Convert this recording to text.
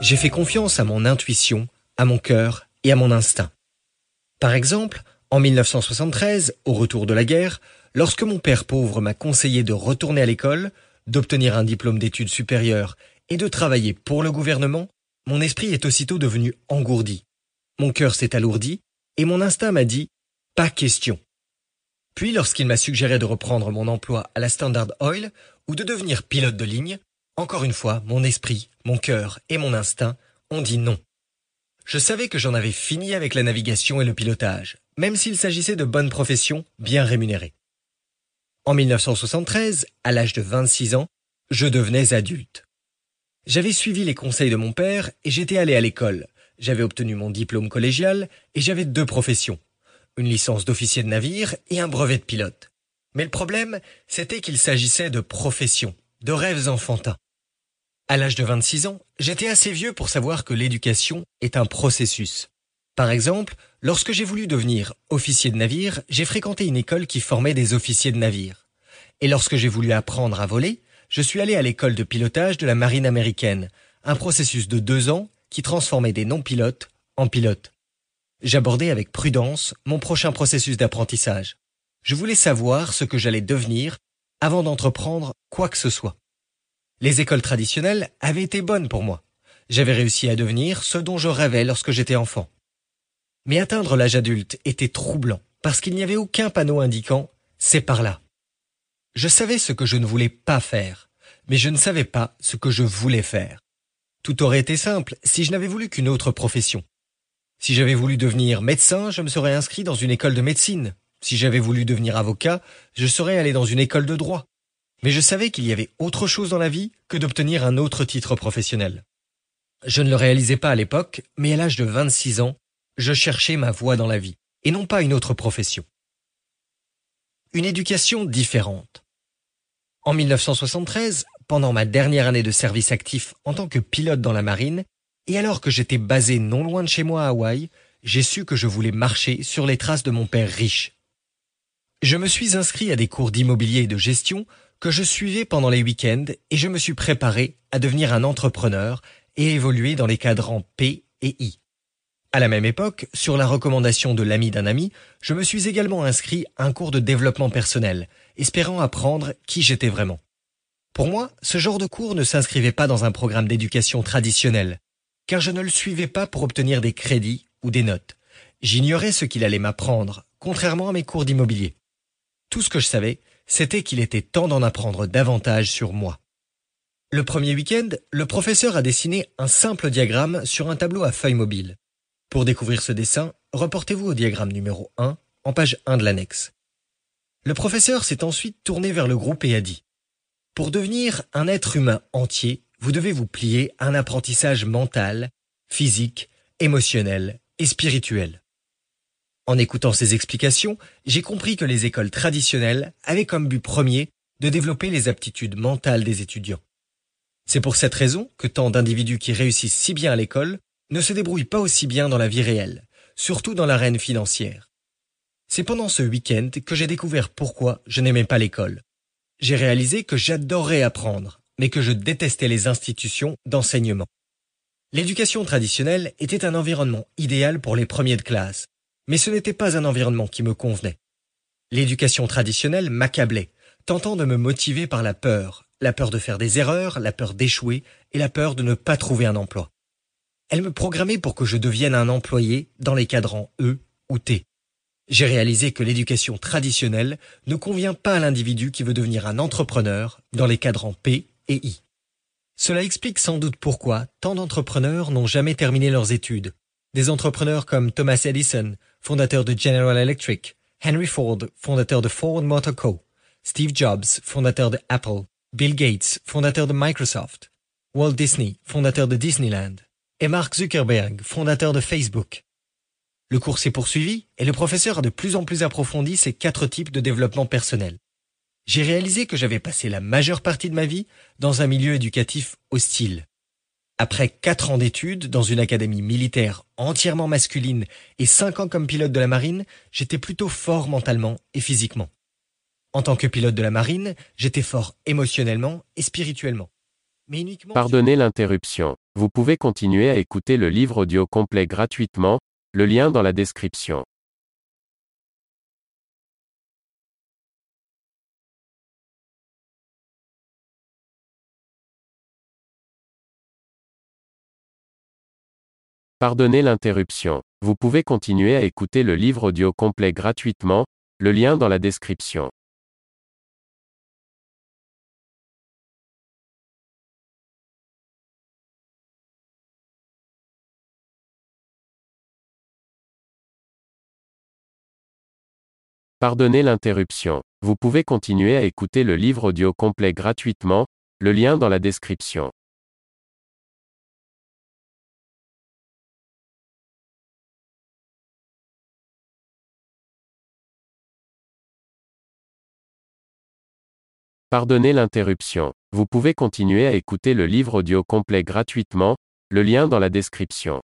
j'ai fait confiance à mon intuition, à mon cœur et à mon instinct. Par exemple, en 1973, au retour de la guerre, lorsque mon père pauvre m'a conseillé de retourner à l'école, d'obtenir un diplôme d'études supérieures et de travailler pour le gouvernement, mon esprit est aussitôt devenu engourdi. Mon cœur s'est alourdi et mon instinct m'a dit pas question. Puis lorsqu'il m'a suggéré de reprendre mon emploi à la Standard Oil ou de devenir pilote de ligne, encore une fois, mon esprit, mon cœur et mon instinct ont dit non. Je savais que j'en avais fini avec la navigation et le pilotage, même s'il s'agissait de bonnes professions bien rémunérées. En 1973, à l'âge de 26 ans, je devenais adulte. J'avais suivi les conseils de mon père et j'étais allé à l'école. J'avais obtenu mon diplôme collégial et j'avais deux professions. Une licence d'officier de navire et un brevet de pilote. Mais le problème, c'était qu'il s'agissait de professions, de rêves enfantins. À l'âge de 26 ans, j'étais assez vieux pour savoir que l'éducation est un processus. Par exemple, lorsque j'ai voulu devenir officier de navire, j'ai fréquenté une école qui formait des officiers de navire. Et lorsque j'ai voulu apprendre à voler, je suis allé à l'école de pilotage de la marine américaine, un processus de deux ans qui transformait des non-pilotes en pilotes. J'abordais avec prudence mon prochain processus d'apprentissage. Je voulais savoir ce que j'allais devenir avant d'entreprendre quoi que ce soit. Les écoles traditionnelles avaient été bonnes pour moi. J'avais réussi à devenir ce dont je rêvais lorsque j'étais enfant. Mais atteindre l'âge adulte était troublant parce qu'il n'y avait aucun panneau indiquant c'est par là. Je savais ce que je ne voulais pas faire, mais je ne savais pas ce que je voulais faire. Tout aurait été simple si je n'avais voulu qu'une autre profession. Si j'avais voulu devenir médecin, je me serais inscrit dans une école de médecine. Si j'avais voulu devenir avocat, je serais allé dans une école de droit. Mais je savais qu'il y avait autre chose dans la vie que d'obtenir un autre titre professionnel. Je ne le réalisais pas à l'époque, mais à l'âge de 26 ans, je cherchais ma voie dans la vie, et non pas une autre profession. Une éducation différente. En 1973, pendant ma dernière année de service actif en tant que pilote dans la marine, et alors que j'étais basé non loin de chez moi à Hawaï, j'ai su que je voulais marcher sur les traces de mon père riche. Je me suis inscrit à des cours d'immobilier et de gestion que je suivais pendant les week-ends et je me suis préparé à devenir un entrepreneur et évoluer dans les cadrans P et I. À la même époque, sur la recommandation de l'ami d'un ami, je me suis également inscrit à un cours de développement personnel, espérant apprendre qui j'étais vraiment. Pour moi, ce genre de cours ne s'inscrivait pas dans un programme d'éducation traditionnel, car je ne le suivais pas pour obtenir des crédits ou des notes. J'ignorais ce qu'il allait m'apprendre, contrairement à mes cours d'immobilier. Tout ce que je savais, c'était qu'il était temps d'en apprendre davantage sur moi. Le premier week-end, le professeur a dessiné un simple diagramme sur un tableau à feuilles mobiles. Pour découvrir ce dessin, reportez-vous au diagramme numéro 1, en page 1 de l'annexe. Le professeur s'est ensuite tourné vers le groupe et a dit Pour devenir un être humain entier, vous devez vous plier à un apprentissage mental, physique, émotionnel et spirituel. En écoutant ces explications, j'ai compris que les écoles traditionnelles avaient comme but premier de développer les aptitudes mentales des étudiants. C'est pour cette raison que tant d'individus qui réussissent si bien à l'école ne se débrouille pas aussi bien dans la vie réelle, surtout dans l'arène financière. C'est pendant ce week-end que j'ai découvert pourquoi je n'aimais pas l'école. J'ai réalisé que j'adorais apprendre, mais que je détestais les institutions d'enseignement. L'éducation traditionnelle était un environnement idéal pour les premiers de classe, mais ce n'était pas un environnement qui me convenait. L'éducation traditionnelle m'accablait, tentant de me motiver par la peur, la peur de faire des erreurs, la peur d'échouer et la peur de ne pas trouver un emploi. Elle me programmait pour que je devienne un employé dans les cadrans E ou T. J'ai réalisé que l'éducation traditionnelle ne convient pas à l'individu qui veut devenir un entrepreneur dans les cadrans P et I. Cela explique sans doute pourquoi tant d'entrepreneurs n'ont jamais terminé leurs études. Des entrepreneurs comme Thomas Edison, fondateur de General Electric, Henry Ford, fondateur de Ford Motor Co., Steve Jobs, fondateur de Apple, Bill Gates, fondateur de Microsoft, Walt Disney, fondateur de Disneyland, et Mark Zuckerberg, fondateur de Facebook. Le cours s'est poursuivi et le professeur a de plus en plus approfondi ces quatre types de développement personnel. J'ai réalisé que j'avais passé la majeure partie de ma vie dans un milieu éducatif hostile. Après quatre ans d'études dans une académie militaire entièrement masculine et cinq ans comme pilote de la marine, j'étais plutôt fort mentalement et physiquement. En tant que pilote de la marine, j'étais fort émotionnellement et spirituellement. mais uniquement Pardonnez l'interruption. Vous pouvez continuer à écouter le livre audio complet gratuitement, le lien dans la description. Pardonnez l'interruption. Vous pouvez continuer à écouter le livre audio complet gratuitement, le lien dans la description. Pardonnez l'interruption. Vous pouvez continuer à écouter le livre audio complet gratuitement, le lien dans la description. Pardonnez l'interruption. Vous pouvez continuer à écouter le livre audio complet gratuitement, le lien dans la description.